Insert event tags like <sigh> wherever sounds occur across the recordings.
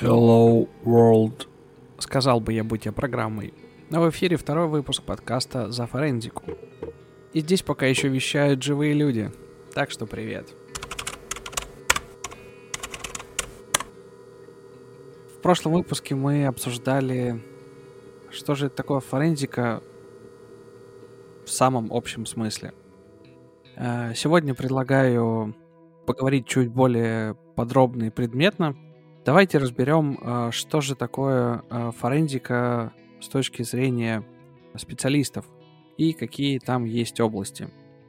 Hello World. Сказал бы я, будь я программой. Но в эфире второй выпуск подкаста «За форензику». И здесь пока еще вещают живые люди. Так что привет. В прошлом выпуске мы обсуждали, что же такое форензика в самом общем смысле. Э, сегодня предлагаю поговорить чуть более подробно и предметно. Давайте разберем, э, что же такое э, форензика с точки зрения специалистов и какие там есть области.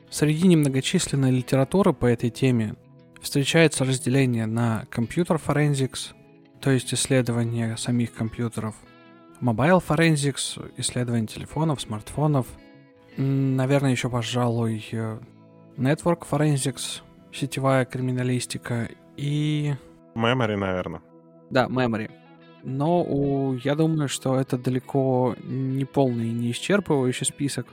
Среди немногочисленной литературы по этой теме встречается разделение на компьютер forensics, то есть исследование самих компьютеров, mobile forensics, исследование телефонов, смартфонов, наверное, еще, пожалуй, network forensics, сетевая криминалистика и... Memory, наверное. Да, memory. Но у, я думаю, что это далеко не полный и не исчерпывающий список.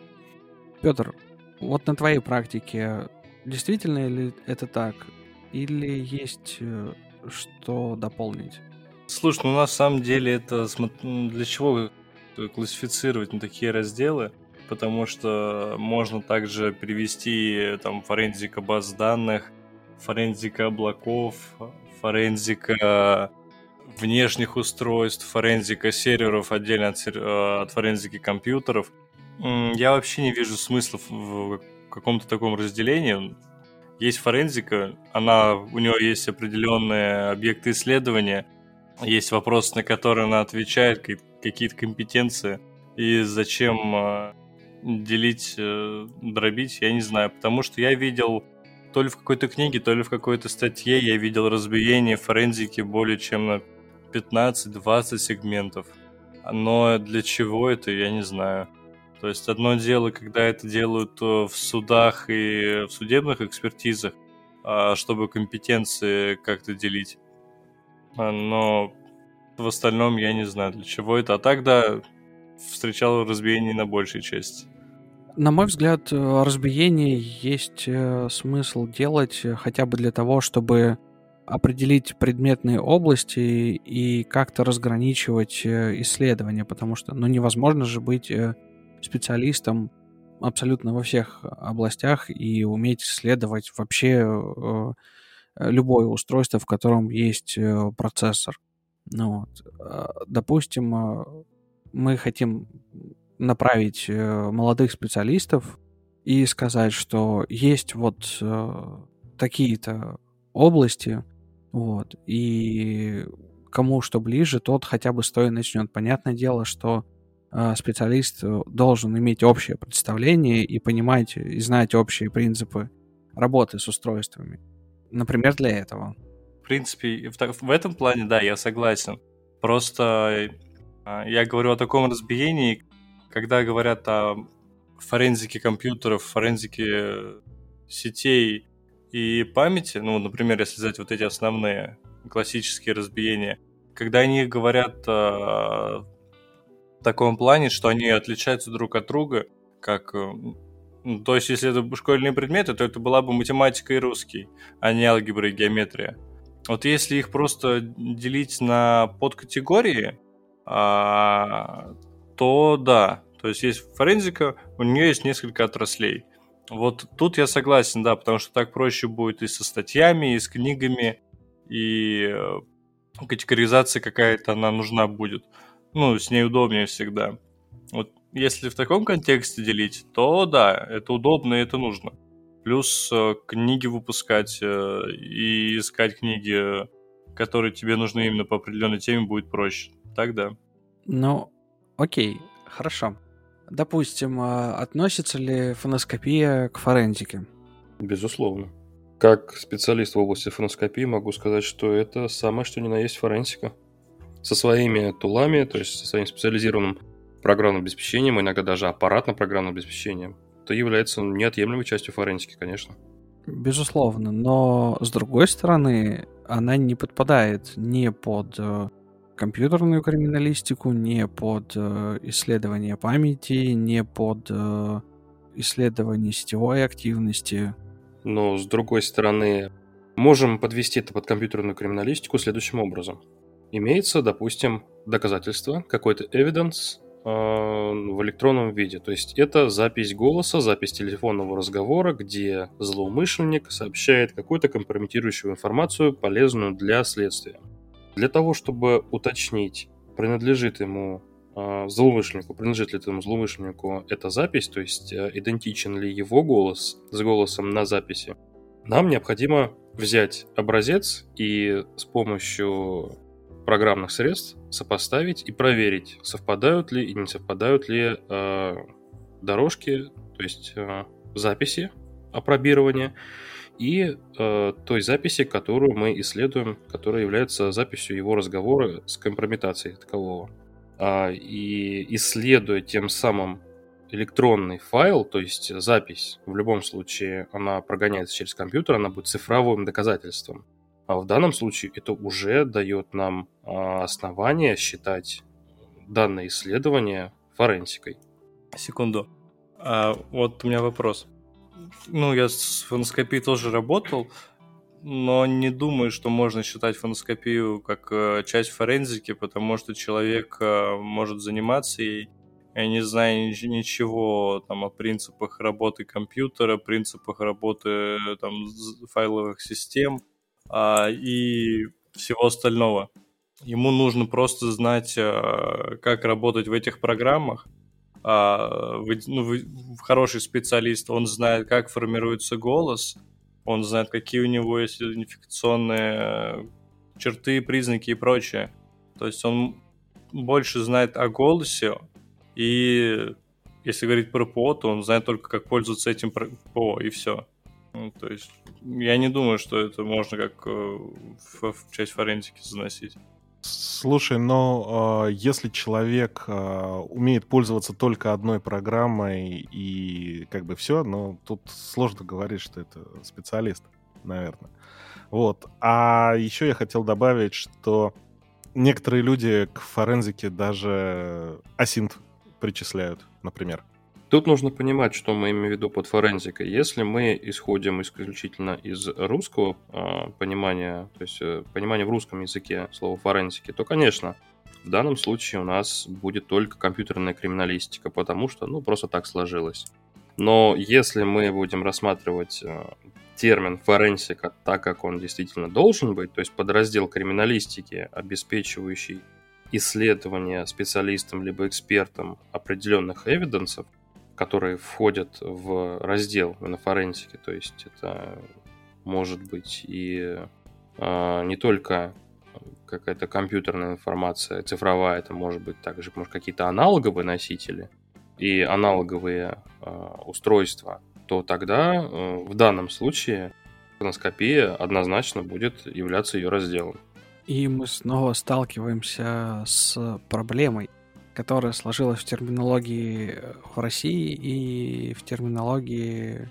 Петр, вот на твоей практике действительно ли это так? Или есть э, что дополнить? Слушай, ну на самом деле это для чего классифицировать на такие разделы? Потому что можно также перевести там форензика баз данных, форензика облаков, форензика внешних устройств, форензика серверов отдельно от, э, от форензики компьютеров. Я вообще не вижу смысла в каком-то таком разделении. Есть форензика, она, у нее есть определенные объекты исследования, есть вопросы, на которые она отвечает, какие-то компетенции. И зачем э, делить, э, дробить, я не знаю. Потому что я видел то ли в какой-то книге, то ли в какой-то статье, я видел разбиение форензики более чем на 15-20 сегментов. Но для чего это, я не знаю. То есть одно дело, когда это делают э, в судах и в судебных экспертизах, а, чтобы компетенции как-то делить. А, но в остальном я не знаю, для чего это. А так, да, встречал разбиение на большей части. На мой взгляд, э, разбиение есть э, смысл делать хотя бы для того, чтобы определить предметные области и как-то разграничивать э, исследования, потому что ну, невозможно же быть э, специалистом абсолютно во всех областях и уметь исследовать вообще э, любое устройство, в котором есть процессор. Ну, вот. Допустим, мы хотим направить молодых специалистов и сказать, что есть вот такие-то области, вот. И кому что ближе, тот хотя бы стоя начнет. Понятное дело, что э, специалист э, должен иметь общее представление и понимать и знать общие принципы работы с устройствами. Например, для этого. В принципе, в, в этом плане, да, я согласен. Просто э, я говорю о таком разбиении, когда говорят о форензике компьютеров, форензике сетей и памяти, ну, например, если взять вот эти основные классические разбиения, когда они говорят э, в таком плане, что они отличаются друг от друга, как... Ну, то есть, если это школьные предметы, то это была бы математика и русский, а не алгебра и геометрия. Вот если их просто делить на подкатегории, а, то да. То есть есть форензика, у нее есть несколько отраслей. Вот тут я согласен, да, потому что так проще будет и со статьями, и с книгами, и э, категоризация какая-то, она нужна будет. Ну, с ней удобнее всегда. Вот если в таком контексте делить, то да, это удобно и это нужно. Плюс э, книги выпускать э, и искать книги, которые тебе нужны именно по определенной теме, будет проще. Так да. Ну, окей, хорошо. Допустим, а относится ли фоноскопия к форензике? Безусловно. Как специалист в области фоноскопии могу сказать, что это самое что ни на есть форензика. Со своими тулами, то есть со своим специализированным программным обеспечением, иногда даже аппаратным программным обеспечением, это является неотъемлемой частью форензики, конечно. Безусловно, но с другой стороны, она не подпадает ни под э, компьютерную криминалистику, не под э, исследование памяти, не под э, исследование сетевой активности. Но, с другой стороны, можем подвести это под компьютерную криминалистику следующим образом. Имеется, допустим, доказательство, какой-то evidence в электронном виде. То есть это запись голоса, запись телефонного разговора, где злоумышленник сообщает какую-то компрометирующую информацию, полезную для следствия. Для того, чтобы уточнить, принадлежит ему э, злоумышленнику, принадлежит ли этому злоумышленнику эта запись, то есть э, идентичен ли его голос с голосом на записи, нам необходимо взять образец и с помощью программных средств сопоставить и проверить, совпадают ли и не совпадают ли э, дорожки, то есть э, записи опробирования и э, той записи, которую мы исследуем, которая является записью его разговора с компрометацией такового. А, и исследуя тем самым электронный файл, то есть запись, в любом случае она прогоняется через компьютер, она будет цифровым доказательством. А в данном случае это уже дает нам а, основание считать данное исследование форенсикой. Секунду. А, вот у меня вопрос. Ну, я с фоноскопией тоже работал, но не думаю, что можно считать фоноскопию как э, часть форензики, потому что человек э, может заниматься ей, я не знаю ничего там о принципах работы компьютера, принципах работы э, там файловых систем а, и всего остального. Ему нужно просто знать, а, как работать в этих программах, а, вы, ну, вы, хороший специалист, он знает, как формируется голос, он знает, какие у него есть идентификационные черты, признаки и прочее. То есть он больше знает о голосе, и если говорить про ПО, то он знает только, как пользоваться этим ПО, и все. Ну, то есть я не думаю, что это можно как э, в, в часть форензики заносить. Слушай, но э, если человек э, умеет пользоваться только одной программой и как бы все, ну тут сложно говорить, что это специалист, наверное. Вот. А еще я хотел добавить, что некоторые люди к форензике даже асинт причисляют, например. Тут нужно понимать, что мы имеем в виду под форензикой. Если мы исходим исключительно из русского э, понимания, то есть э, понимания в русском языке слова форензики, то, конечно, в данном случае у нас будет только компьютерная криминалистика, потому что, ну, просто так сложилось. Но если мы будем рассматривать э, термин форенсика так, как он действительно должен быть, то есть подраздел криминалистики, обеспечивающий исследование специалистам либо экспертам определенных эвиденсов, которые входят в раздел на форенсике. То есть это может быть и э, не только какая-то компьютерная информация, цифровая, это может быть также может, какие-то аналоговые носители и аналоговые э, устройства, то тогда э, в данном случае фоноскопия однозначно будет являться ее разделом. И мы снова сталкиваемся с проблемой, которая сложилась в терминологии в России и в терминологии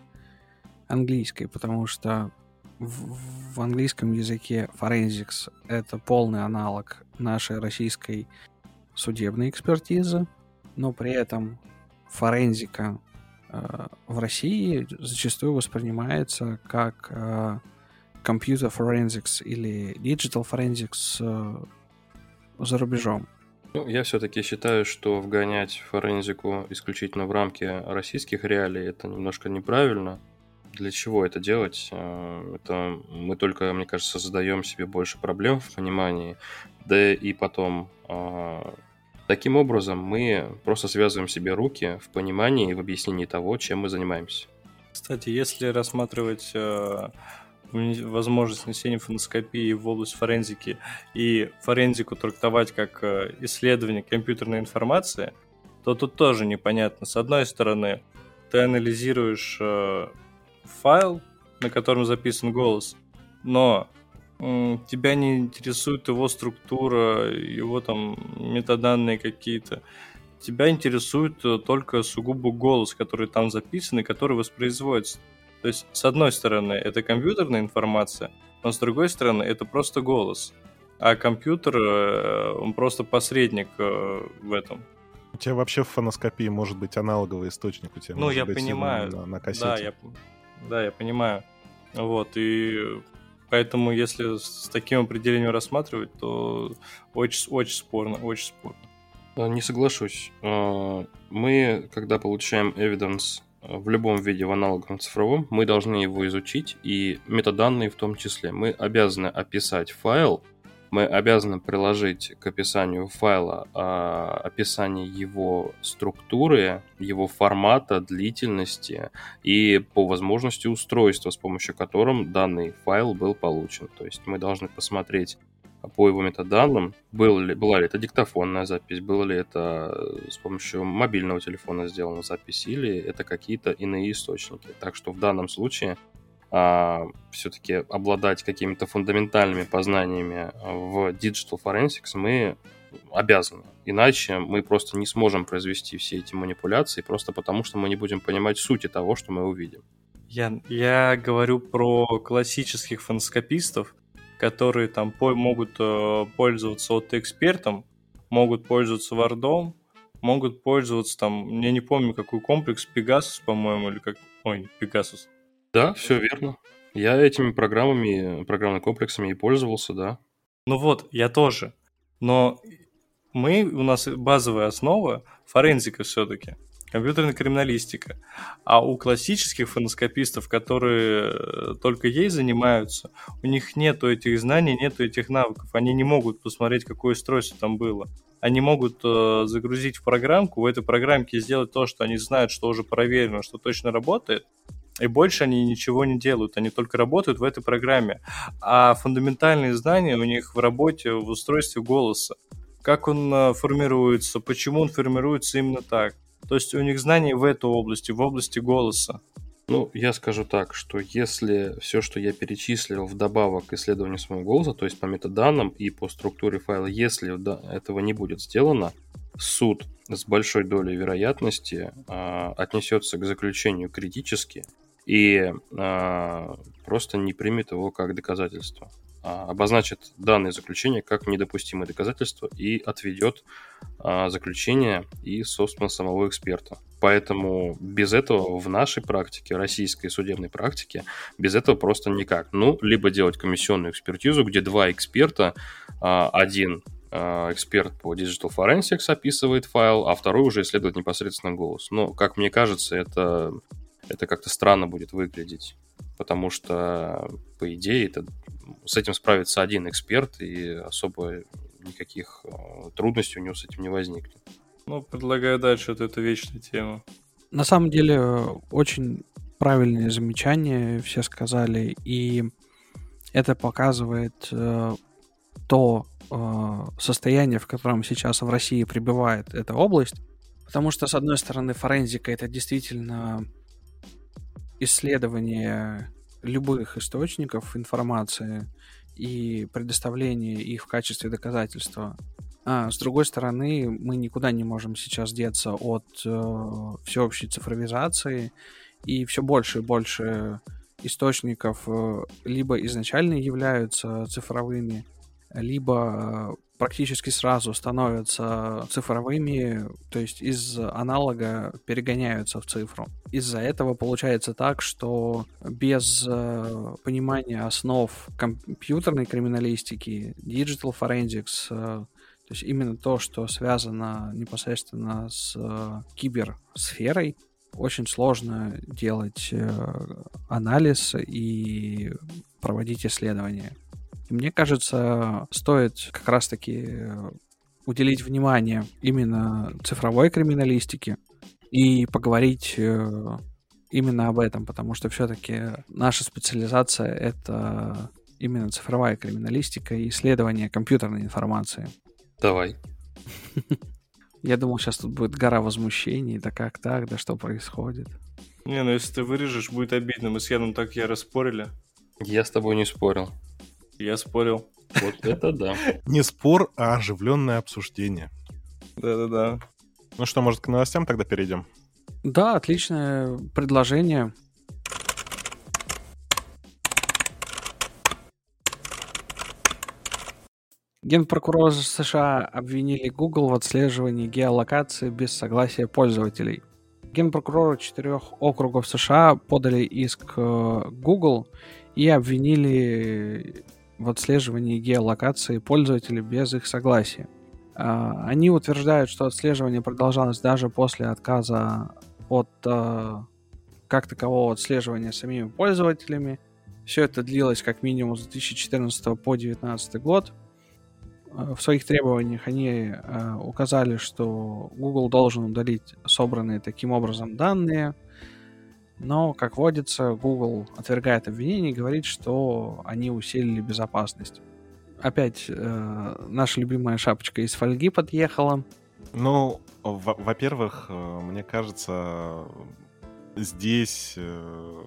английской, потому что в, в английском языке forensics — это полный аналог нашей российской судебной экспертизы, но при этом форензика э, в России зачастую воспринимается как э, computer forensics или digital forensics э, за рубежом. Ну, я все-таки считаю, что вгонять форензику исключительно в рамки российских реалий это немножко неправильно. Для чего это делать? Э, это мы только, мне кажется, создаем себе больше проблем в понимании. Да и потом, э, таким образом, мы просто связываем себе руки в понимании и в объяснении того, чем мы занимаемся. Кстати, если рассматривать возможность несения фоноскопии в область форензики и форензику трактовать как э, исследование компьютерной информации, то тут тоже непонятно. С одной стороны, ты анализируешь э, файл, на котором записан голос, но э, тебя не интересует его структура, его там метаданные какие-то. Тебя интересует э, только сугубо голос, который там записан и который воспроизводится. То есть, с одной стороны, это компьютерная информация, но с другой стороны, это просто голос. А компьютер, э, он просто посредник э, в этом. У тебя вообще в фоноскопии может быть аналоговый источник у тебя. Ну, может я быть, понимаю. На, на кассете. Да, я, да, я понимаю. Вот, и поэтому, если с таким определением рассматривать, то очень, очень спорно, очень спорно. А, не соглашусь. Мы, когда получаем evidence в любом виде, в аналоговом цифровом, мы должны его изучить, и метаданные в том числе. Мы обязаны описать файл, мы обязаны приложить к описанию файла э, описание его структуры, его формата, длительности и по возможности устройства, с помощью которым данный файл был получен. То есть мы должны посмотреть по его метаданным, был ли, была ли это диктофонная запись, было ли это с помощью мобильного телефона сделана запись, или это какие-то иные источники. Так что в данном случае а, все-таки обладать какими-то фундаментальными познаниями в Digital Forensics мы обязаны. Иначе мы просто не сможем произвести все эти манипуляции, просто потому что мы не будем понимать сути того, что мы увидим. Я, я говорю про классических фоноскопистов, которые там по могут э, пользоваться от экспертом, могут пользоваться вардом, могут пользоваться там, я не помню, какой комплекс, Pegasus, по-моему, или как... Ой, Pegasus. Да, все верно. Я этими программами, программными комплексами и пользовался, да. Ну вот, я тоже. Но мы, у нас базовая основа форензика все-таки, компьютерная криминалистика. А у классических фоноскопистов, которые э, только ей занимаются, у них нету этих знаний, нету этих навыков. Они не могут посмотреть, какое устройство там было. Они могут э, загрузить в программку, в этой программке сделать то, что они знают, что уже проверено, что точно работает, и больше они ничего не делают, они только работают в этой программе. А фундаментальные знания у них в работе, в устройстве голоса. Как он э, формируется, почему он формируется именно так. То есть у них знания в этой области, в области голоса. Ну, я скажу так, что если все, что я перечислил вдобавок к исследованию своего голоса, то есть по метаданным и по структуре файла, если этого не будет сделано, суд с большой долей вероятности э, отнесется к заключению критически и э, просто не примет его как доказательство. А, обозначит данное заключение как недопустимое доказательство и отведет а, заключение и, собственно, самого эксперта. Поэтому без этого в нашей практике, российской судебной практике, без этого просто никак. Ну, либо делать комиссионную экспертизу, где два эксперта, а, один эксперт по Digital Forensics описывает файл, а второй уже исследует непосредственно голос. Но, как мне кажется, это, это как-то странно будет выглядеть потому что, по идее, это, с этим справится один эксперт, и особо никаких э, трудностей у него с этим не возникнет. Ну, предлагаю дальше, вот эту вечную тему. На самом деле, очень правильные замечания все сказали, и это показывает э, то э, состояние, в котором сейчас в России пребывает эта область. Потому что, с одной стороны, форензика это действительно исследование любых источников информации и предоставление их в качестве доказательства. А с другой стороны, мы никуда не можем сейчас деться от э, всеобщей цифровизации, и все больше и больше источников э, либо изначально являются цифровыми, либо практически сразу становятся цифровыми, то есть из аналога перегоняются в цифру. Из-за этого получается так, что без э, понимания основ компьютерной криминалистики, digital forensics, э, то есть именно то, что связано непосредственно с э, киберсферой, очень сложно делать э, анализ и проводить исследования. И мне кажется, стоит как раз-таки э, уделить внимание именно цифровой криминалистике и поговорить э, именно об этом, потому что все-таки наша специализация — это именно цифровая криминалистика и исследование компьютерной информации. Давай. <laughs> Я думал, сейчас тут будет гора возмущений, да как так, да что происходит. Не, ну если ты вырежешь, будет обидно. Мы с Яном так я распорили. Я с тобой не спорил. Я спорил. Вот это да. Не спор, а оживленное обсуждение. Да-да-да. Ну что, может, к новостям тогда перейдем? Да, отличное предложение. Генпрокуроры США обвинили Google в отслеживании геолокации без согласия пользователей. Генпрокуроры четырех округов США подали иск э, Google и обвинили в отслеживании геолокации пользователей без их согласия. А, они утверждают, что отслеживание продолжалось даже после отказа от э, как такового отслеживания самими пользователями. Все это длилось как минимум с 2014 по 2019 год. Э, в своих требованиях они указали, что Google должен удалить собранные таким образом данные, но, как водится, Google отвергает обвинения и говорит, что они усилили безопасность. Опять э, наша любимая шапочка из фольги подъехала. Ну, во-первых, э, мне кажется, здесь, э,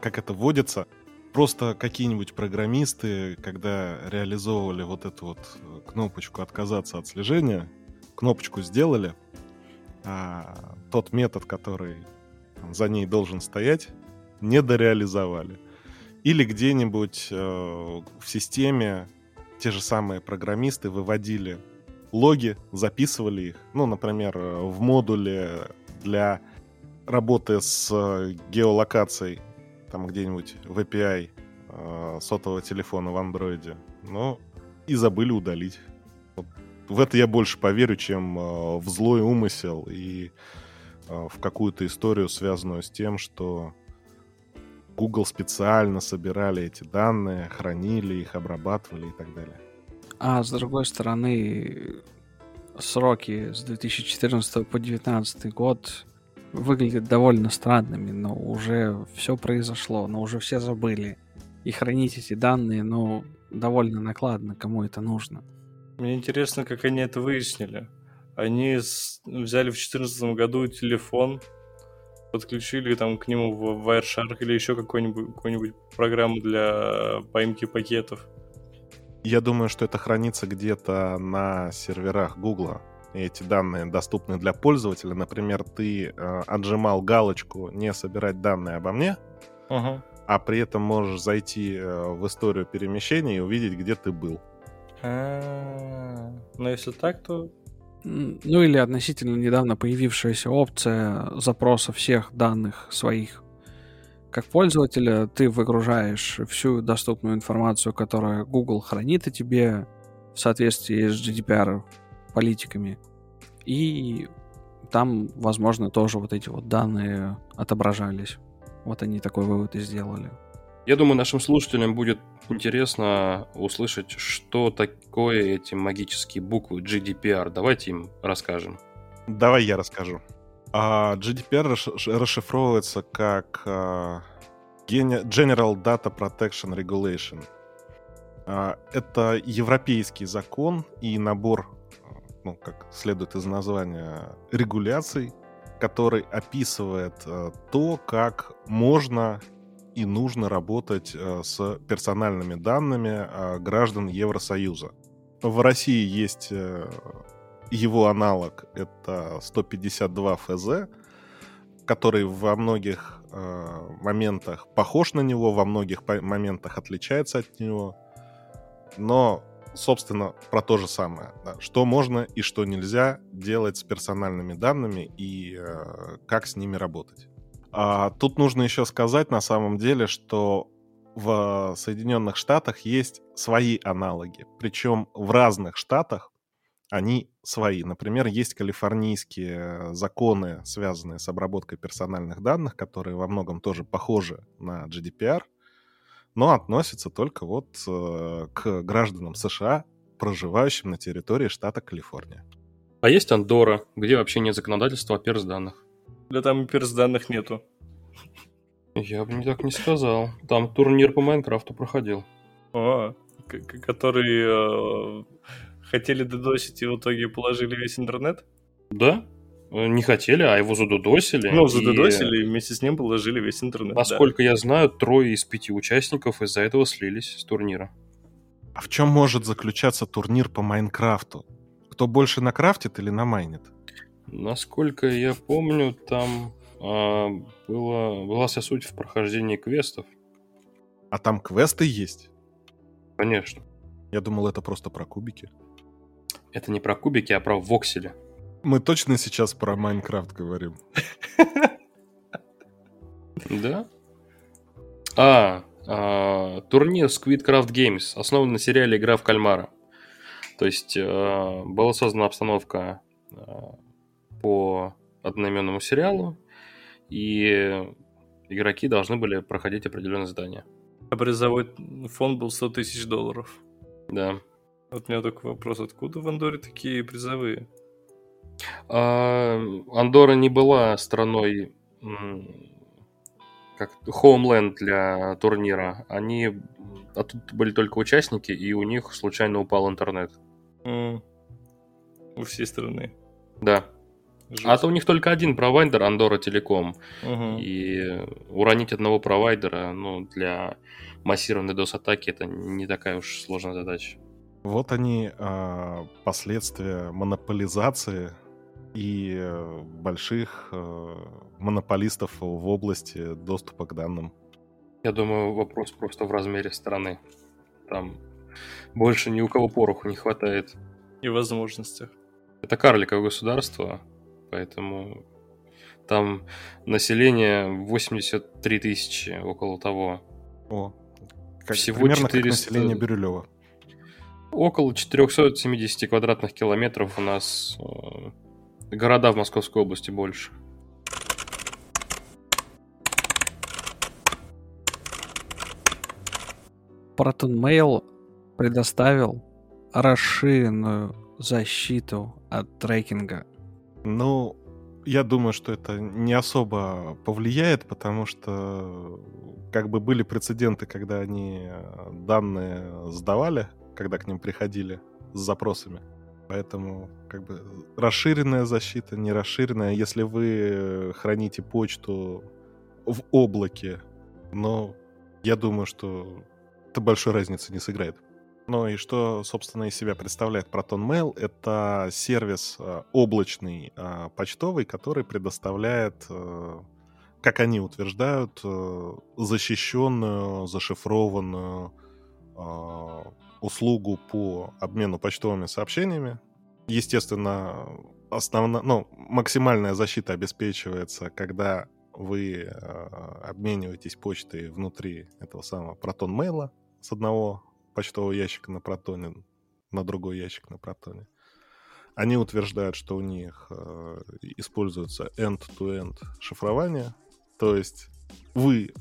как это водится, просто какие-нибудь программисты, когда реализовывали вот эту вот кнопочку «отказаться от слежения», кнопочку сделали, а тот метод, который за ней должен стоять, не дореализовали. Или где-нибудь э, в системе те же самые программисты выводили логи, записывали их. Ну, например, э, в модуле для работы с геолокацией там где-нибудь в API э, сотового телефона в андроиде. Но и забыли удалить. Вот в это я больше поверю, чем э, в злой умысел и э, в какую-то историю, связанную с тем, что Google специально собирали эти данные, хранили их, обрабатывали и так далее. А с другой стороны, сроки с 2014 по 2019 год выглядят довольно странными, но уже все произошло, но уже все забыли. И хранить эти данные, ну, довольно накладно, кому это нужно. Мне интересно, как они это выяснили. Они с... взяли в 2014 году телефон, подключили там к нему в Wireshark или еще какую-нибудь, какую-нибудь программу для поимки пакетов. Я думаю, что это хранится где-то на серверах Гугла эти данные доступны для пользователя. Например, ты э, отжимал галочку «Не собирать данные обо мне», uh-huh. а при этом можешь зайти э, в историю перемещения и увидеть, где ты был. А, ну, если так, то... Ну или относительно недавно появившаяся опция запроса всех данных своих. Как пользователя ты выгружаешь всю доступную информацию, которую Google хранит о тебе в соответствии с GDPR политиками. И там, возможно, тоже вот эти вот данные отображались. Вот они такой вывод и сделали. Я думаю, нашим слушателям будет интересно услышать, что такое эти магические буквы GDPR. Давайте им расскажем. Давай я расскажу. А, GDPR расшифровывается как а, General Data Protection Regulation. А, это европейский закон и набор ну, как следует из названия, регуляций, который описывает то, как можно и нужно работать э, с персональными данными э, граждан Евросоюза. В России есть э, его аналог, это 152 ФЗ, который во многих моментах похож на него, во многих моментах отличается от него. Но собственно, про то же самое. Да, что можно и что нельзя делать с персональными данными и как с ними работать. А, тут нужно еще сказать на самом деле, что в Соединенных Штатах есть свои аналоги. Причем в разных штатах они свои. Например, есть калифорнийские законы, связанные с обработкой персональных данных, которые во многом тоже похожи на GDPR — но относится только вот э, к гражданам США, проживающим на территории штата Калифорния. А есть Андора, где вообще нет законодательства о перс-данных? Да там и перс-данных нету. Я бы не так не сказал. Там турнир по Майнкрафту проходил. О, который э, хотели додосить и в итоге положили весь интернет? Да, Э, не хотели, а его задудосили. Ну, задудосили, и вместе с ним положили весь интернет. Насколько да. я знаю, трое из пяти участников из-за этого слились с турнира. А в чем может заключаться турнир по Майнкрафту? Кто больше накрафтит или намайнит? Насколько я помню, там а, было, была вся суть в прохождении квестов. А там квесты есть? Конечно. Я думал, это просто про кубики. Это не про кубики, а про воксели. Мы точно сейчас про Майнкрафт говорим. <laughs> Да? А, а, турнир Squidcraft Games основан на сериале «Игра в кальмара». То есть э, была создана обстановка э, по одноименному сериалу, и игроки должны были проходить определенные задания. А призовой фонд был 100 тысяч долларов. Да. Вот у меня только вопрос, откуда в Андоре такие призовые? А, Андора не была страной как Homeland для турнира. Они а тут были только участники, и у них случайно упал интернет. Mm. У всей страны. Да. Жесть. А то у них только один провайдер, Андора Телеком. Мгм. И уронить одного провайдера, ну, для массированной DOS-атаки это не такая уж сложная задача. Вот они а, последствия монополизации и э, больших э, монополистов в области доступа к данным. Я думаю, вопрос просто в размере страны. Там больше ни у кого пороху не хватает. И возможностях. Это карликовое государство, поэтому там население 83 тысячи, около того. О, как, Всего примерно 400. как население Бирюлева. Около 470 квадратных километров у нас э, города в Московской области больше. Proton Mail предоставил расширенную защиту от трекинга. Ну, я думаю, что это не особо повлияет, потому что как бы были прецеденты, когда они э, данные сдавали, когда к ним приходили с запросами. Поэтому как бы расширенная защита, не расширенная. Если вы храните почту в облаке, но я думаю, что это большой разницы не сыграет. Ну и что, собственно, из себя представляет Proton Mail? Это сервис э, облачный э, почтовый, который предоставляет, э, как они утверждают, защищенную, зашифрованную услугу по обмену почтовыми сообщениями. Естественно, основна, ну, максимальная защита обеспечивается, когда вы обмениваетесь почтой внутри этого самого Proton Mail с одного почтового ящика на протоне на другой ящик на протоне. Они утверждают, что у них э, используется end-to-end шифрование, то есть вы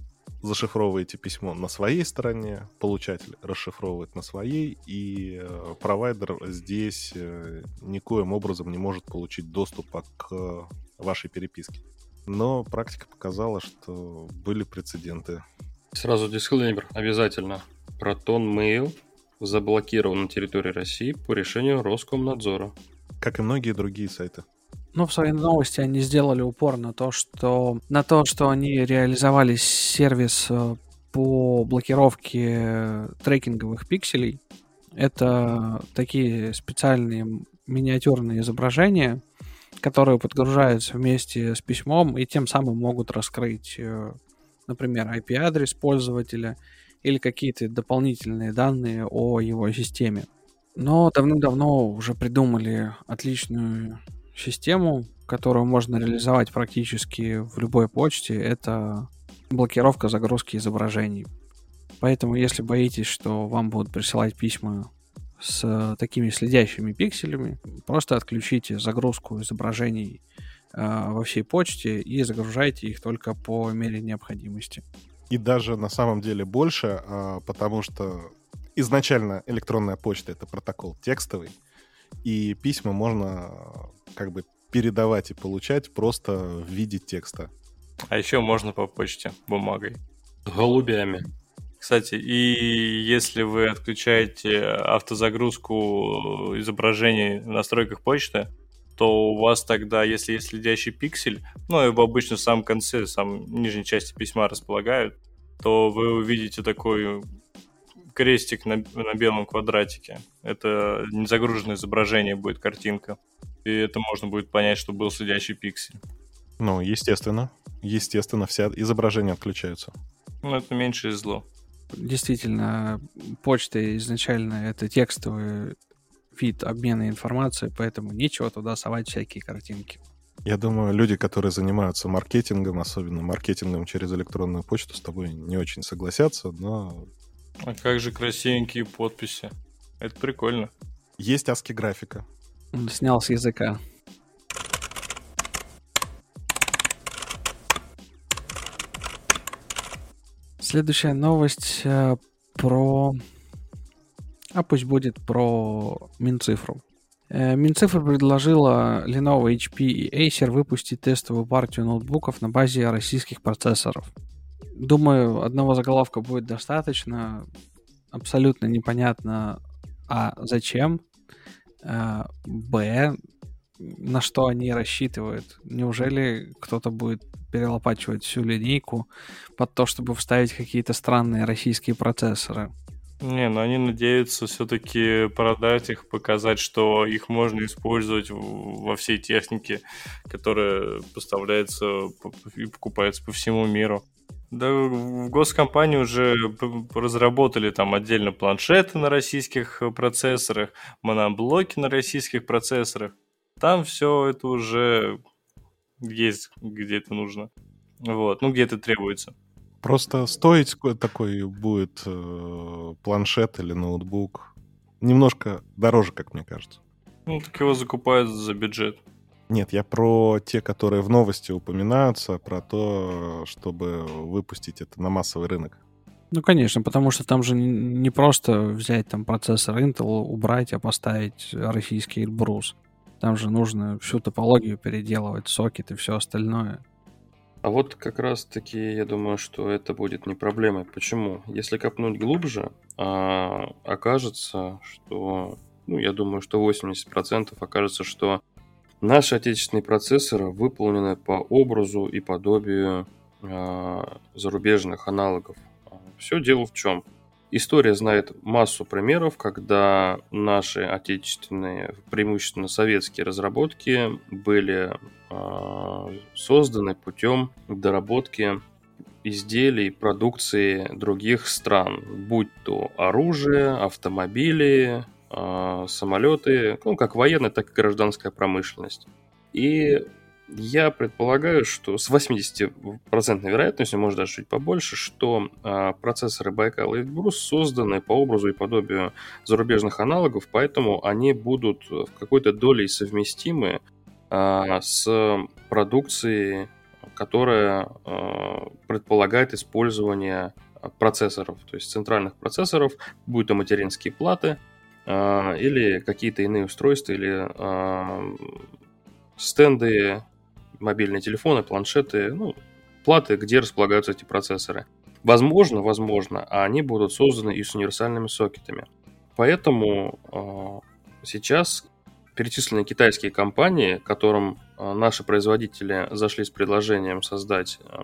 зашифровываете письмо на своей стороне, получатель расшифровывает на своей, и э, провайдер здесь э, никоим образом не может получить доступа к вашей переписке. Но практика показала, что были прецеденты. Сразу дисклеймер, обязательно. Proton Mail заблокирован на территории России по решению Роскомнадзора. Как и многие другие сайты. Ну, в своей новости они сделали упор на то, что на то, что они реализовали сервис э, по блокировке э, трекинговых пикселей. Это такие специальные миниатюрные изображения, которые подгружаются вместе с письмом и тем самым могут раскрыть, э, например, IP-адрес пользователя или какие-то дополнительные данные о его системе. Но давным-давно уже придумали отличную систему, которую можно реализовать практически в любой почте. Это блокировка загрузки изображений. Поэтому, если боитесь, что вам будут присылать письма с такими следящими пикселями, просто отключите загрузку изображений э, во всей почте и загружайте их только по мере необходимости. И даже на самом деле больше, а, потому что изначально электронная почта это протокол текстовый, и письма можно а, как бы передавать и получать просто в виде текста. А еще можно по почте бумагой. Голубями. Кстати, и если вы отключаете автозагрузку изображений в настройках почты, то у вас тогда, если есть следящий пиксель, ну, его обычно в самом конце, в самой нижней части письма располагают, то вы увидите такой крестик на, на белом квадратике. Это незагруженное изображение будет, картинка. И это можно будет понять, что был следящий пиксель. Ну, естественно. Естественно, все изображения отключаются. Ну, это меньше зло. Действительно, почта изначально это текстовый вид обмена информацией, поэтому нечего туда совать всякие картинки. Я думаю, люди, которые занимаются маркетингом, особенно маркетингом через электронную почту, с тобой не очень согласятся, но... А как же красивенькие подписи? Это прикольно. Есть аски графика. Он снял с языка. Следующая новость э, про... А пусть будет про Минцифру. Э, Минцифра предложила Lenovo, HP и Acer выпустить тестовую партию ноутбуков на базе российских процессоров. Думаю, одного заголовка будет достаточно. Абсолютно непонятно, а зачем. Э, Б, на что они рассчитывают. Неужели кто-то будет перелопачивать всю линейку под то, чтобы вставить какие-то странные российские процессоры? Не, ну они надеются все-таки продать их, показать, что их можно использовать во всей технике, которая поставляется и покупается по всему миру. Да, в госкомпании уже разработали там отдельно планшеты на российских процессорах, моноблоки на российских процессорах. Там все это уже есть, где это нужно. Вот, ну где это требуется. Просто стоить такой будет э, планшет или ноутбук немножко дороже, как мне кажется. Ну, так его закупают за бюджет. Нет, я про те, которые в новости упоминаются, про то, чтобы выпустить это на массовый рынок. Ну, конечно, потому что там же не просто взять там процессор Intel, убрать, а поставить российский Эльбрус. Там же нужно всю топологию переделывать, сокет и все остальное. А вот как раз-таки я думаю, что это будет не проблемой. Почему? Если копнуть глубже, а, окажется, что, ну, я думаю, что 80% окажется, что наши отечественные процессоры выполнены по образу и подобию а, зарубежных аналогов. Все дело в чем? История знает массу примеров, когда наши отечественные, преимущественно советские разработки были э, созданы путем доработки изделий, продукции других стран, будь то оружие, автомобили, э, самолеты, ну, как военная, так и гражданская промышленность. И я предполагаю, что с 80% вероятностью, может даже чуть побольше, что э, процессоры Байкал и Эльбрус созданы по образу и подобию зарубежных аналогов, поэтому они будут в какой-то долей совместимы э, с продукцией, которая э, предполагает использование процессоров, то есть центральных процессоров, будь то материнские платы э, или какие-то иные устройства, или э, стенды мобильные телефоны, планшеты, ну, платы, где располагаются эти процессоры. Возможно, возможно, а они будут созданы и с универсальными сокетами. Поэтому э, сейчас перечисленные китайские компании, которым э, наши производители зашли с предложением создать э,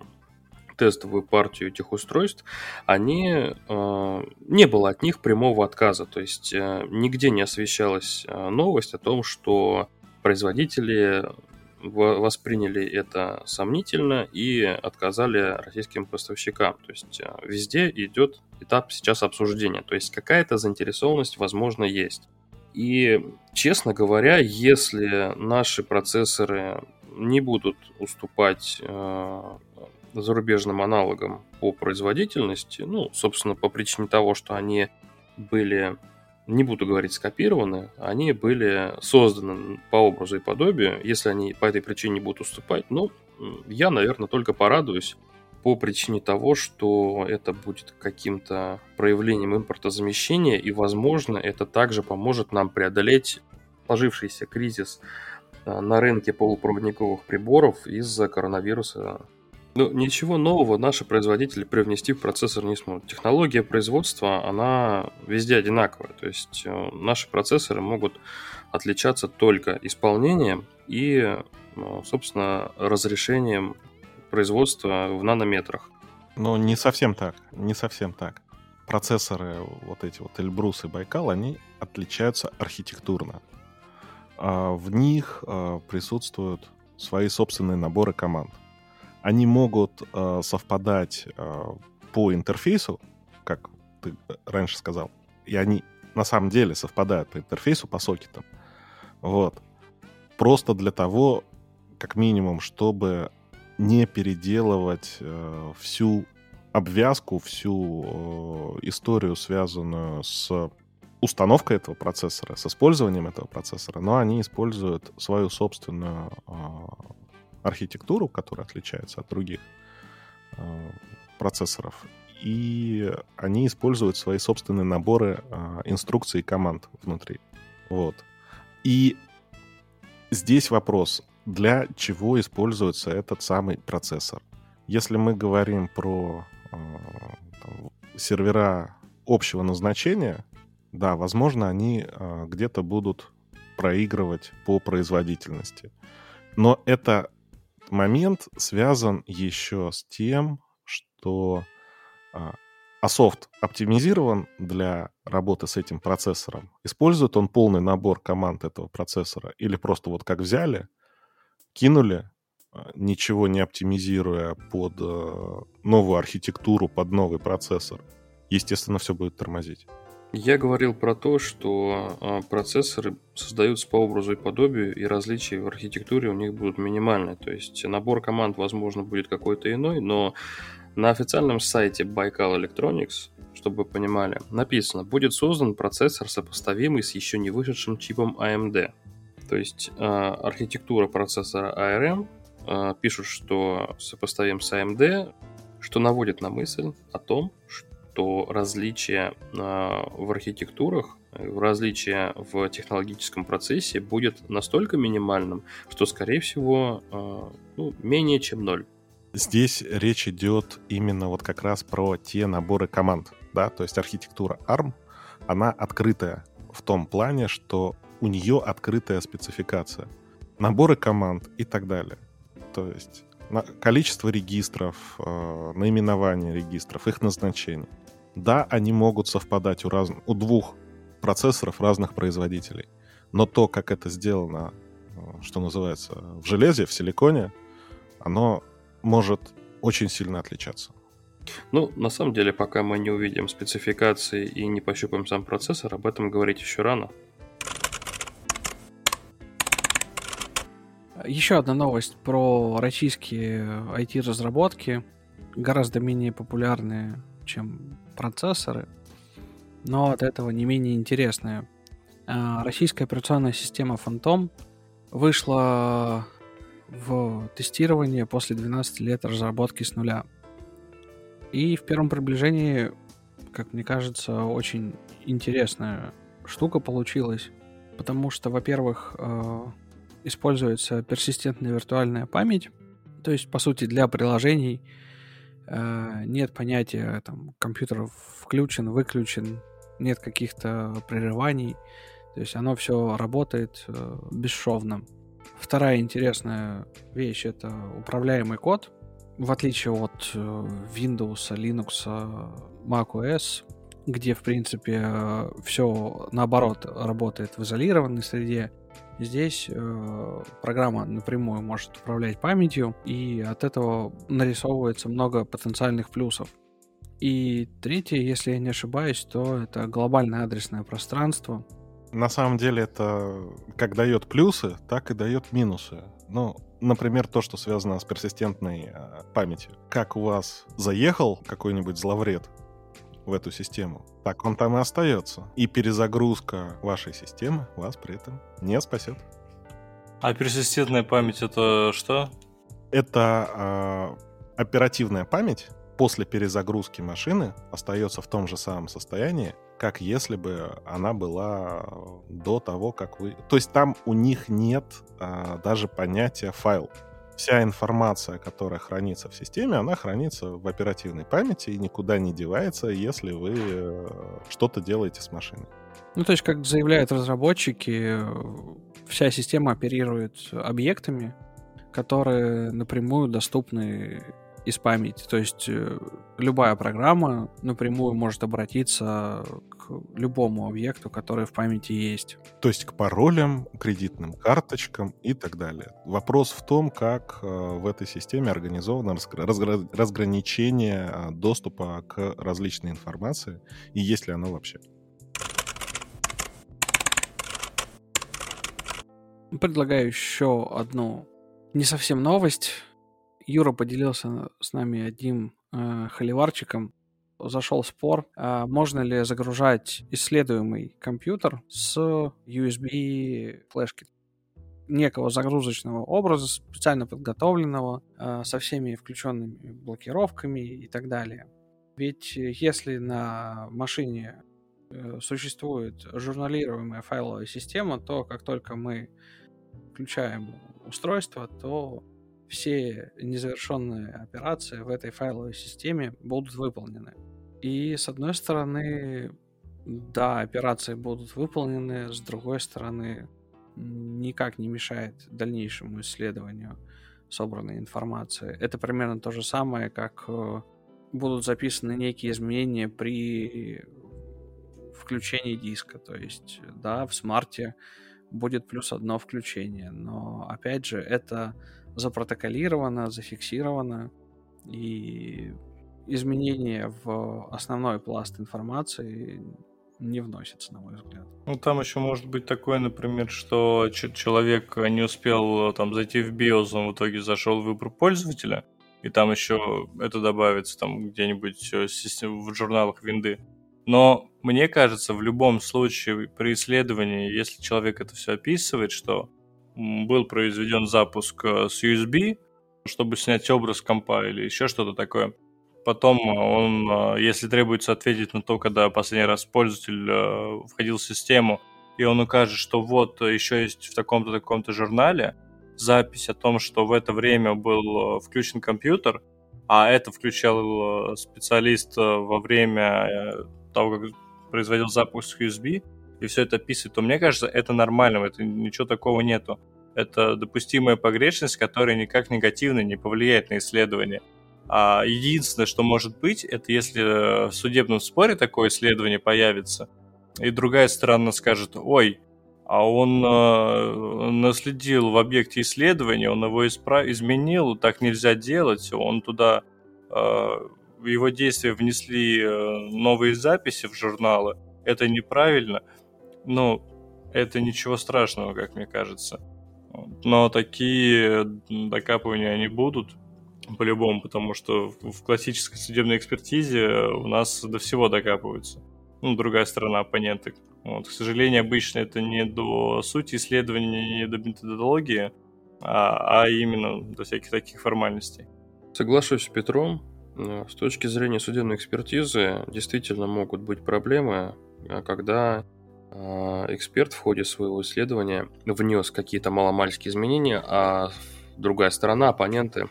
тестовую партию этих устройств, они э, не было от них прямого отказа. То есть э, нигде не освещалась э, новость о том, что производители восприняли это сомнительно и отказали российским поставщикам. То есть э, везде идет этап сейчас обсуждения. То есть какая-то заинтересованность, возможно, есть. И, честно говоря, если наши процессоры не будут уступать э, зарубежным аналогам по производительности, ну, собственно, по причине того, что они были не буду говорить скопированы, они были созданы по образу и подобию. Если они по этой причине не будут уступать, ну, я, наверное, только порадуюсь по причине того, что это будет каким-то проявлением импортозамещения, и, возможно, это также поможет нам преодолеть сложившийся кризис э, на рынке полупроводниковых приборов из-за коронавируса ну, ничего нового наши производители привнести в процессор не смогут. Технология производства, она везде одинаковая. То есть э, наши процессоры могут отличаться только исполнением и, ну, собственно, разрешением производства в нанометрах. Ну, не совсем так. Не совсем так. Процессоры, вот эти вот Эльбрус и Байкал, они отличаются архитектурно. А в них э, присутствуют свои собственные наборы команд они могут э, совпадать э, по интерфейсу, как ты раньше сказал. И они на самом деле совпадают по интерфейсу, по сокетам. Вот. Просто для того, как минимум, чтобы не переделывать э, всю обвязку, всю э, историю, связанную с установкой этого процессора, с использованием этого процессора, но они используют свою собственную э, архитектуру, которая отличается от других э, процессоров, и они используют свои собственные наборы э, инструкций и команд внутри. Вот. И здесь вопрос, для чего используется этот самый процессор? Если мы говорим про э, там, сервера общего назначения, да, возможно, они э, где-то будут проигрывать по производительности. Но это момент связан еще с тем, что а, а софт оптимизирован для работы с этим процессором? Использует он полный набор команд этого процессора? Или просто вот как взяли, кинули, а, ничего не оптимизируя под э, новую архитектуру, под новый процессор? Естественно, все будет тормозить. Я говорил про то, что а, процессоры создаются по образу и подобию, и различия в архитектуре у них будут минимальные. То есть набор команд, возможно, будет какой-то иной, но на официальном сайте Baikal Electronics, чтобы вы понимали, написано, будет создан процессор, сопоставимый с еще не вышедшим чипом AMD. То есть э, архитектура процессора ARM э, пишут, что сопоставим с AMD, что наводит на мысль о том, что то различие а, в архитектурах, различие в технологическом процессе будет настолько минимальным, что, скорее всего, а, ну, менее чем ноль. Здесь речь идет именно вот как раз про те наборы команд, да, то есть архитектура ARM, она открытая в том плане, что у нее открытая спецификация, наборы команд и так далее. То есть количество регистров, э, наименование регистров, их назначение. Да, они могут совпадать у, раз... у двух процессоров разных производителей, но то, как это сделано, э, что называется, в железе, в силиконе, оно может очень сильно отличаться. Ну, на самом деле, пока мы не увидим спецификации и не пощупаем сам процессор, об этом говорить еще рано. Еще одна новость про российские IT-разработки, гораздо менее популярные, чем процессоры, но от этого не менее интересные. А, российская операционная система Phantom вышла в тестирование после 12 лет разработки с нуля. И в первом приближении, как мне кажется, очень интересная штука получилась, потому что, во-первых, а, используется персистентная виртуальная память, то есть, по сути, для приложений нет понятия, там, компьютер включен, выключен, нет каких-то прерываний, то есть оно все работает э, бесшовно. Вторая интересная вещь — это управляемый код. В отличие от э, Windows, Linux, macOS, где, в принципе, э, все наоборот работает в изолированной среде, Здесь э, программа напрямую может управлять памятью, и от этого нарисовывается много потенциальных плюсов. И третье, если я не ошибаюсь, то это глобальное адресное пространство. На самом деле это как дает плюсы, так и дает минусы. Ну, например, то, что связано с персистентной э, памятью. Как у вас заехал какой-нибудь зловред в эту систему, так он там и остается. И перезагрузка вашей системы вас при этом не спасет. А персистентная память это что? Это э, оперативная память после перезагрузки машины остается в том же самом состоянии, как если бы она была до того, как вы... То есть там у них нет э, даже понятия файл вся информация, которая хранится в системе, она хранится в оперативной памяти и никуда не девается, если вы э, что-то делаете с машиной. Ну, то есть, как заявляют разработчики, вся система оперирует объектами, которые напрямую доступны из памяти. То есть э, любая программа напрямую может обратиться любому объекту, который в памяти есть. То есть к паролям, кредитным карточкам и так далее. Вопрос в том, как э, в этой системе организовано разгра- разграничение э, доступа к различной информации и есть ли оно вообще. Предлагаю еще одну не совсем новость. Юра поделился с нами одним э, холиварчиком. Зашел спор, э, можно ли загружать исследуемый компьютер с USB флешки некого загрузочного образа, специально подготовленного, э, со всеми включенными блокировками и так далее. Ведь если на машине э, существует журналируемая файловая система, то как только мы включаем устройство, то все незавершенные операции в этой файловой системе будут выполнены. И с одной стороны, да, операции будут выполнены, с другой стороны, никак не мешает дальнейшему исследованию собранной информации. Это примерно то же самое, как э, будут записаны некие изменения при включении диска. То есть, да, в смарте будет плюс одно включение. Но, опять же, это запротоколировано, зафиксировано, и изменения в основной пласт информации не вносится, на мой взгляд. Ну, там еще может быть такое, например, что человек не успел там зайти в BIOS, он в итоге зашел в выбор пользователя, и там еще это добавится там где-нибудь э, в журналах винды. Но мне кажется, в любом случае при исследовании, если человек это все описывает, что был произведен запуск э, с USB, чтобы снять образ компа или еще что-то такое, потом он, э, если требуется ответить на то, когда последний раз пользователь э, входил в систему, и он укажет, что вот еще есть в таком-то таком-то журнале запись о том, что в это время был включен компьютер, а это включал специалист во время того, как производил запуск USB, и все это описывает, то мне кажется, это нормально, это ничего такого нету. Это допустимая погрешность, которая никак негативно не повлияет на исследование. А единственное, что может быть, это если в судебном споре такое исследование появится, и другая сторона скажет, ой, а он э, наследил в объекте исследования, он его исправ... изменил, так нельзя делать, он туда э, его действия внесли э, новые записи в журналы, это неправильно, но это ничего страшного, как мне кажется. Но такие докапывания они будут по-любому, потому что в классической судебной экспертизе у нас до всего докапываются. Ну, другая сторона оппоненты. Вот, к сожалению, обычно это не до сути исследования, не до методологии, а, а именно до всяких таких формальностей. Соглашусь с Петром. С точки зрения судебной экспертизы действительно могут быть проблемы, э, когда эксперт в ходе своего исследования внес какие-то маломальские изменения, а другая сторона, оппоненты,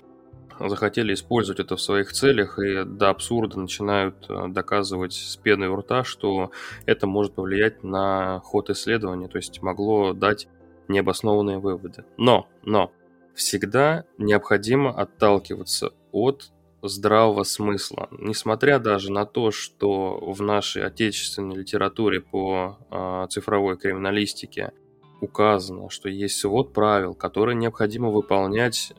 захотели использовать это в своих целях и до абсурда начинают доказывать с пеной у рта, что это может повлиять на ход исследования, то есть могло дать необоснованные выводы. Но, но, всегда необходимо отталкиваться от здравого смысла. Несмотря даже на то, что в нашей отечественной литературе по э, цифровой криминалистике указано, что есть свод правил, которые необходимо выполнять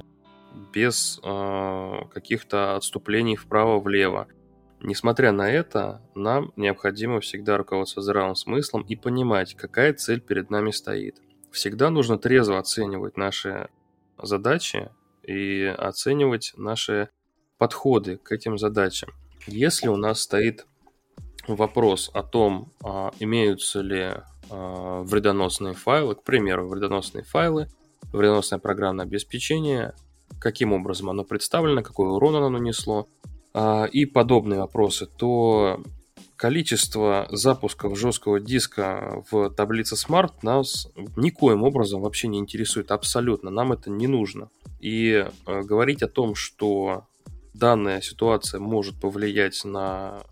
без э, каких-то отступлений вправо-влево. Несмотря на это, нам необходимо всегда руководствоваться здравым смыслом и понимать, какая цель перед нами стоит. Всегда нужно трезво оценивать наши задачи и оценивать наши подходы к этим задачам. Если у нас стоит вопрос о том, а, имеются ли а, вредоносные файлы, к примеру, вредоносные файлы, вредоносное программное обеспечение, каким образом оно представлено, какой урон оно нанесло, а, и подобные вопросы, то количество запусков жесткого диска в таблице Smart нас никоим образом вообще не интересует абсолютно, нам это не нужно. И говорить о том, что данная ситуация может повлиять на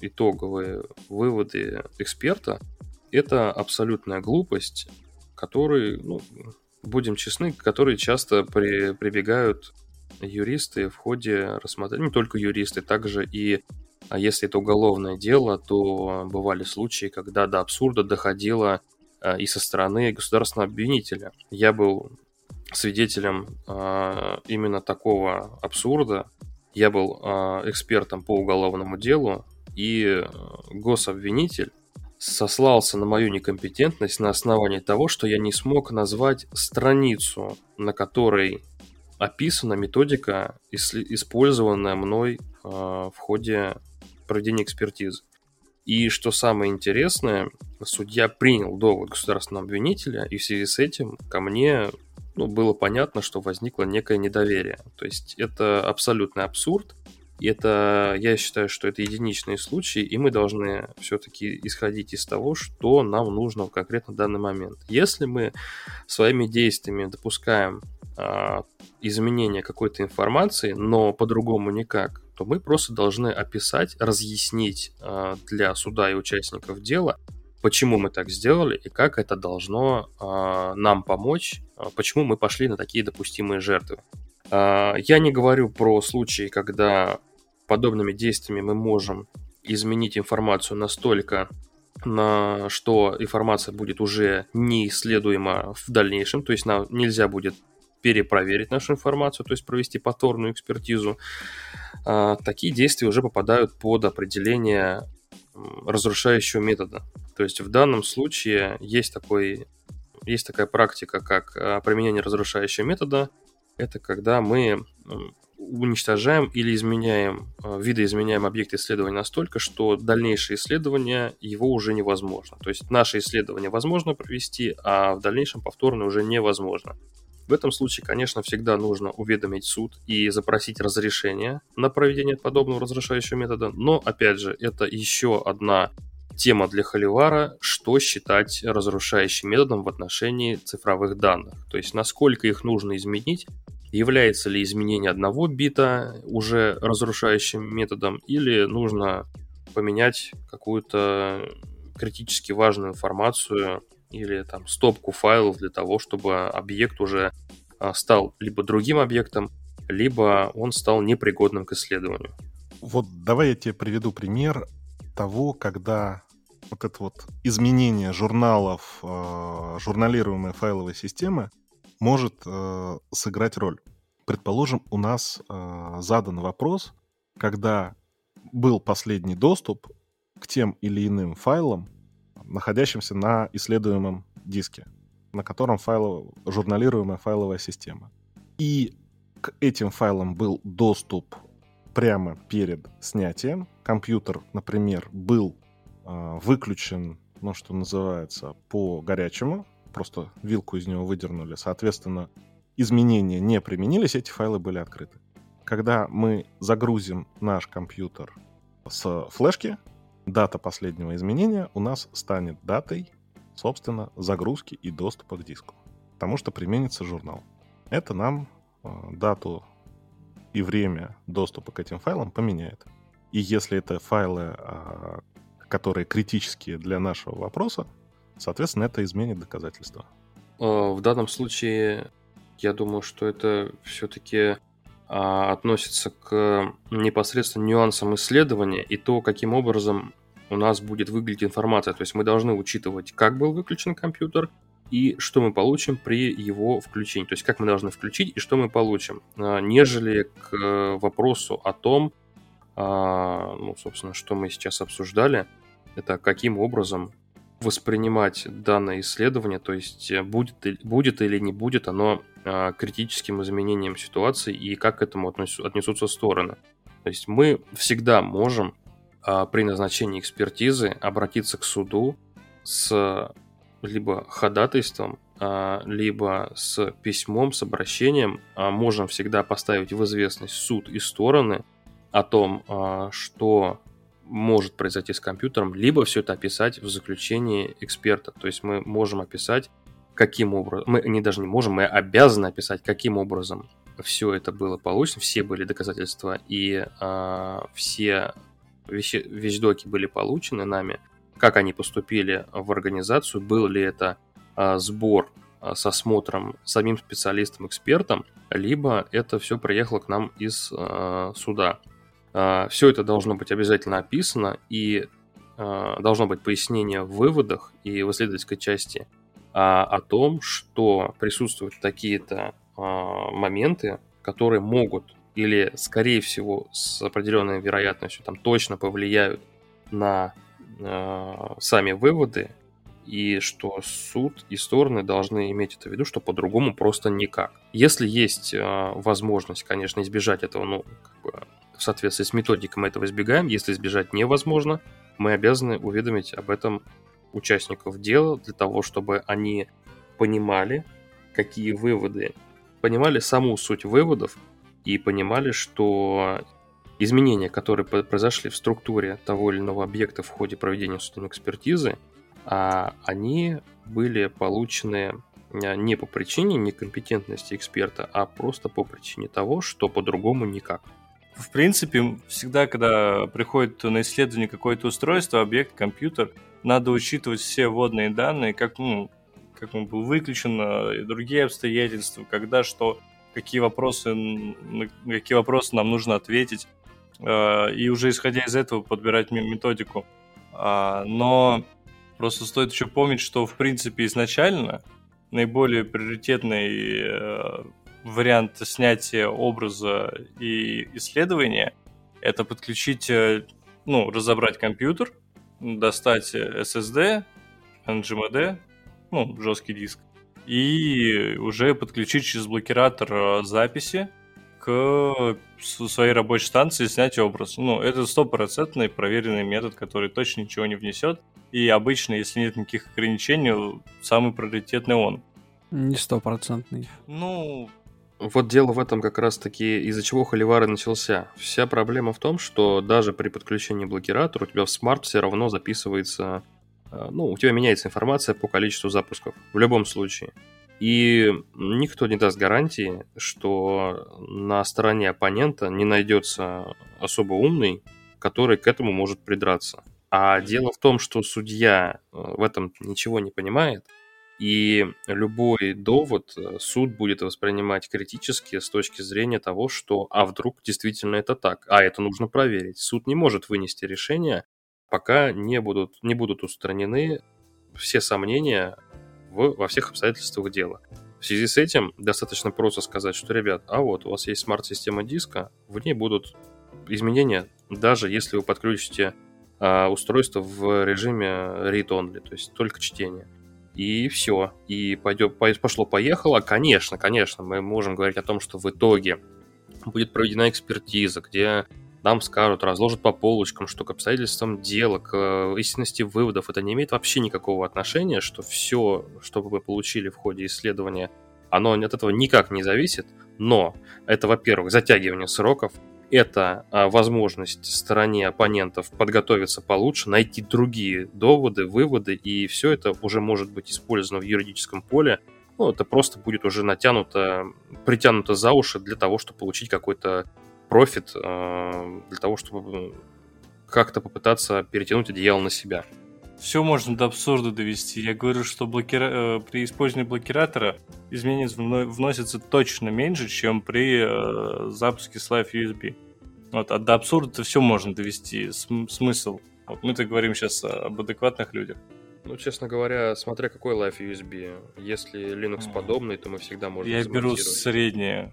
итоговые выводы эксперта, это абсолютная глупость, которой, ну, будем честны, которые часто при, прибегают юристы в ходе рассмотрения, не только юристы, также и а если это уголовное дело, то бывали случаи, когда до абсурда доходило а, и со стороны государственного обвинителя. Я был свидетелем а, именно такого абсурда. Я был а, экспертом по уголовному делу, и гособвинитель сослался на мою некомпетентность на основании того, что я не смог назвать страницу, на которой описана методика, использованная мной в ходе проведения экспертизы. И что самое интересное, судья принял довод государственного обвинителя, и в связи с этим ко мне ну, было понятно, что возникло некое недоверие. То есть это абсолютный абсурд, и это, я считаю, что это единичные случаи, и мы должны все-таки исходить из того, что нам нужно в конкретно данный момент. Если мы своими действиями допускаем а, изменения какой-то информации, но по-другому никак, то мы просто должны описать, разъяснить э, для суда и участников дела, почему мы так сделали и как это должно э, нам помочь, э, почему мы пошли на такие допустимые жертвы. Э, я не говорю про случаи, когда подобными действиями мы можем изменить информацию настолько, на что информация будет уже неисследуема в дальнейшем, то есть нам нельзя будет перепроверить нашу информацию, то есть провести повторную экспертизу, а, такие действия уже попадают под определение разрушающего метода. То есть в данном случае есть, такой, есть такая практика, как а, применение разрушающего метода. Это когда мы уничтожаем или изменяем, а, видоизменяем объект исследования настолько, что дальнейшее исследование его уже невозможно. То есть наше исследование возможно провести, а в дальнейшем повторное уже невозможно. В этом случае, конечно, всегда нужно уведомить суд и запросить разрешение на проведение подобного разрешающего метода, но, опять же, это еще одна тема для Холивара, что считать разрушающим методом в отношении цифровых данных. То есть, насколько их нужно изменить, является ли изменение одного бита уже разрушающим методом, или нужно поменять какую-то критически важную информацию или там стопку файлов для того, чтобы объект уже а, стал либо другим объектом, либо он стал непригодным к исследованию. Вот давай я тебе приведу пример того, когда вот это вот изменение журналов, э, журналируемой файловой системы может э, сыграть роль. Предположим, у нас задан вопрос, когда был последний доступ к тем или иным файлам, находящимся на исследуемом диске, на котором файл, журналируемая файловая система. И к этим файлам был доступ прямо перед снятием. Компьютер, например, был э, выключен, ну, что называется, по горячему, просто вилку из него выдернули. Соответственно, изменения не применились, эти файлы были открыты. Когда мы загрузим наш компьютер с флешки, дата последнего изменения у нас станет датой, собственно, загрузки и доступа к диску, потому что применится журнал. Это нам э, дату и время доступа к этим файлам поменяет. И если это файлы, э, которые критические для нашего вопроса, соответственно, это изменит доказательства. Э, в данном случае, я думаю, что это все-таки а, относится к непосредственно нюансам исследования и то, каким образом у нас будет выглядеть информация. То есть мы должны учитывать, как был выключен компьютер и что мы получим при его включении. То есть как мы должны включить и что мы получим, а, нежели к вопросу о том, а, ну, собственно, что мы сейчас обсуждали, это каким образом воспринимать данное исследование, то есть э, будет, будет или не будет оно а, критическим изменением ситуации и как к этому отнесутся стороны. То есть мы всегда можем а, при назначении экспертизы обратиться к суду с либо ходатайством, а, либо с письмом, с обращением. Можем всегда поставить в известность суд и стороны о том, что может произойти с компьютером, либо все это описать в заключении эксперта. То есть мы можем описать, каким образом, мы не даже не можем, мы обязаны описать, каким образом все это было получено, все были доказательства и э, все вещи, вещдоки были получены нами, как они поступили в организацию, был ли это э, сбор э, а, с осмотром самим специалистом-экспертом, либо это все приехало к нам из э, суда. Э, все это должно быть обязательно описано, и э, должно быть пояснение в выводах и в исследовательской части о том, что присутствуют такие-то э, моменты, которые могут или, скорее всего, с определенной вероятностью там точно повлияют на сами выводы, и что суд и стороны должны иметь это в виду, что по-другому просто никак. Если есть возможность, конечно, избежать этого, ну, в соответствии с методикой мы этого избегаем, если избежать невозможно, мы обязаны уведомить об этом участников дела для того, чтобы они понимали, какие выводы, понимали саму суть выводов и понимали, что изменения, которые произошли в структуре того или иного объекта в ходе проведения судебной экспертизы, а они были получены а, не по причине некомпетентности эксперта, а просто по причине того, что по-другому никак. В принципе, всегда, когда приходит на исследование какое-то устройство, объект, компьютер, надо учитывать все вводные данные, как, ну, как он был выключен, а, и другие обстоятельства, когда что, какие вопросы, на какие вопросы нам нужно ответить, а, и уже исходя из этого подбирать методику. Но Просто стоит еще помнить, что, в принципе, изначально наиболее приоритетный э, вариант снятия образа и исследования – это подключить, э, ну, разобрать компьютер, достать SSD, NGMD, ну, жесткий диск, и уже подключить через блокиратор э, записи к своей рабочей станции снять образ. Ну, это стопроцентный проверенный метод, который точно ничего не внесет – и обычно, если нет никаких ограничений, самый приоритетный он. Не стопроцентный. Ну, вот дело в этом как раз-таки, из-за чего Холивар и начался. Вся проблема в том, что даже при подключении блокиратора у тебя в смарт все равно записывается, э, ну, у тебя меняется информация по количеству запусков, в любом случае. И никто не даст гарантии, что на стороне оппонента не найдется особо умный, который к этому может придраться. А дело в том, что судья э, в этом ничего не понимает, и любой довод э, суд будет воспринимать критически с точки зрения того, что а вдруг действительно это так, а это нужно проверить. Суд не может вынести решение, пока не будут, не будут устранены все сомнения в, во всех обстоятельствах дела. В связи с этим достаточно просто сказать, что, ребят, а вот у вас есть смарт-система диска, в ней будут изменения, даже если вы подключите а, устройство в режиме read-only, то есть только чтение. И все. И пойдет, пошло-поехало. Конечно, конечно, мы можем говорить о том, что в итоге будет проведена экспертиза, где нам скажут, разложат по полочкам, что к обстоятельствам дела, к э, истинности выводов это не имеет вообще никакого отношения, что все, что мы получили в ходе исследования, оно от этого никак не зависит, но это, во-первых, затягивание сроков, это а, возможность стороне оппонентов подготовиться получше, найти другие доводы, выводы, и все это уже может быть использовано в юридическом поле. Ну, это просто будет уже натянуто, притянуто за уши для того, чтобы получить какой-то профит, а, для того, чтобы как-то попытаться перетянуть одеяло на себя. Все можно до абсурда довести. Я говорю, что блокира... Э, при использовании блокиратора изменения вносятся точно меньше, чем при э, запуске с Live USB. Вот, а до абсурда это все можно довести. См- смысл. Вот мы-то говорим сейчас об адекватных людях. Ну, честно говоря, смотря какой Live USB. Если Linux подобный, то мы всегда можем Я беру среднее.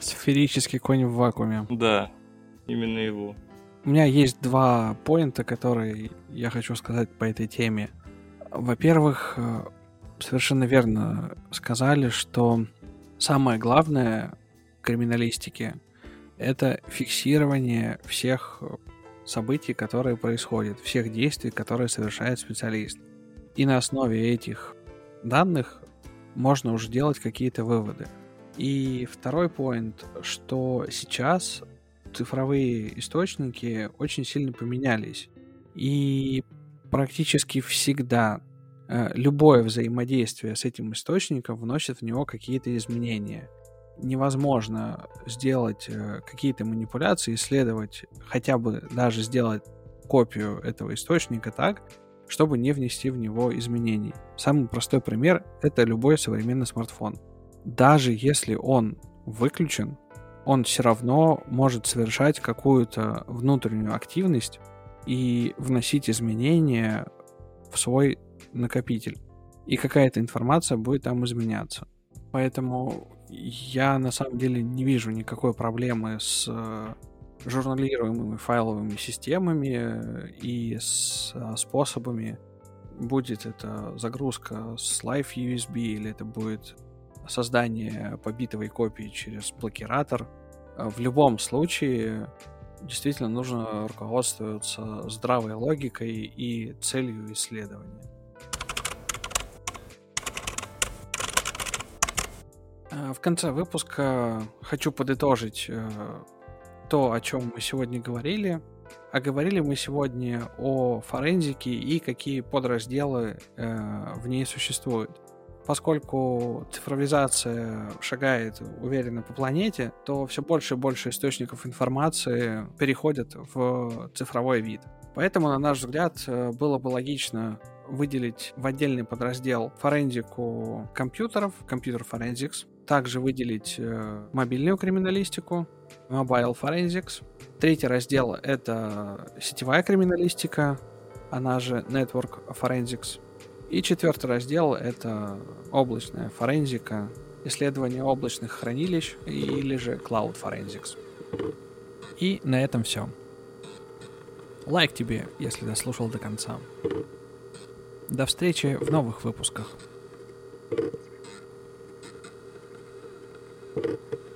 Сферический конь в вакууме. Да, именно его. У меня есть два поинта, которые я хочу сказать по этой теме. Во-первых, э, совершенно верно сказали, что самое главное в криминалистике — это фиксирование всех событий, которые происходят, всех действий, которые совершает специалист. И на основе этих данных можно уже делать какие-то выводы. И второй поинт, что сейчас цифровые источники очень сильно поменялись. И практически всегда э, любое взаимодействие с этим источником вносит в него какие-то изменения. Невозможно сделать э, какие-то манипуляции, исследовать, хотя бы даже сделать копию этого источника так, чтобы не внести в него изменений. Самый простой пример — это любой современный смартфон. Даже если он выключен, он все равно может совершать какую-то внутреннюю активность и вносить изменения в свой накопитель. И какая-то информация будет там изменяться. Поэтому я на самом деле не вижу никакой проблемы с э, журналируемыми файловыми системами и с э, способами, будет это загрузка с Live USB или это будет создание побитовой копии через блокиратор. Э, в любом случае, действительно нужно руководствоваться здравой логикой и целью исследования. Э, в конце выпуска хочу подытожить э, то, о чем мы сегодня говорили. А говорили мы сегодня о форензике и какие подразделы э, в ней существуют. Поскольку цифровизация шагает уверенно по планете, то все больше и больше источников информации переходят в цифровой вид. Поэтому, на наш взгляд, было бы логично выделить в отдельный подраздел форензику компьютеров, компьютер forensics, также выделить э, мобильную криминалистику, Mobile Forensics. Третий раздел — это сетевая криминалистика, она же Network Forensics. И четвертый раздел — это облачная форензика, исследование облачных хранилищ или же Cloud Forensics. И на этом все. Лайк тебе, если дослушал до конца. До встречи в новых выпусках. thank you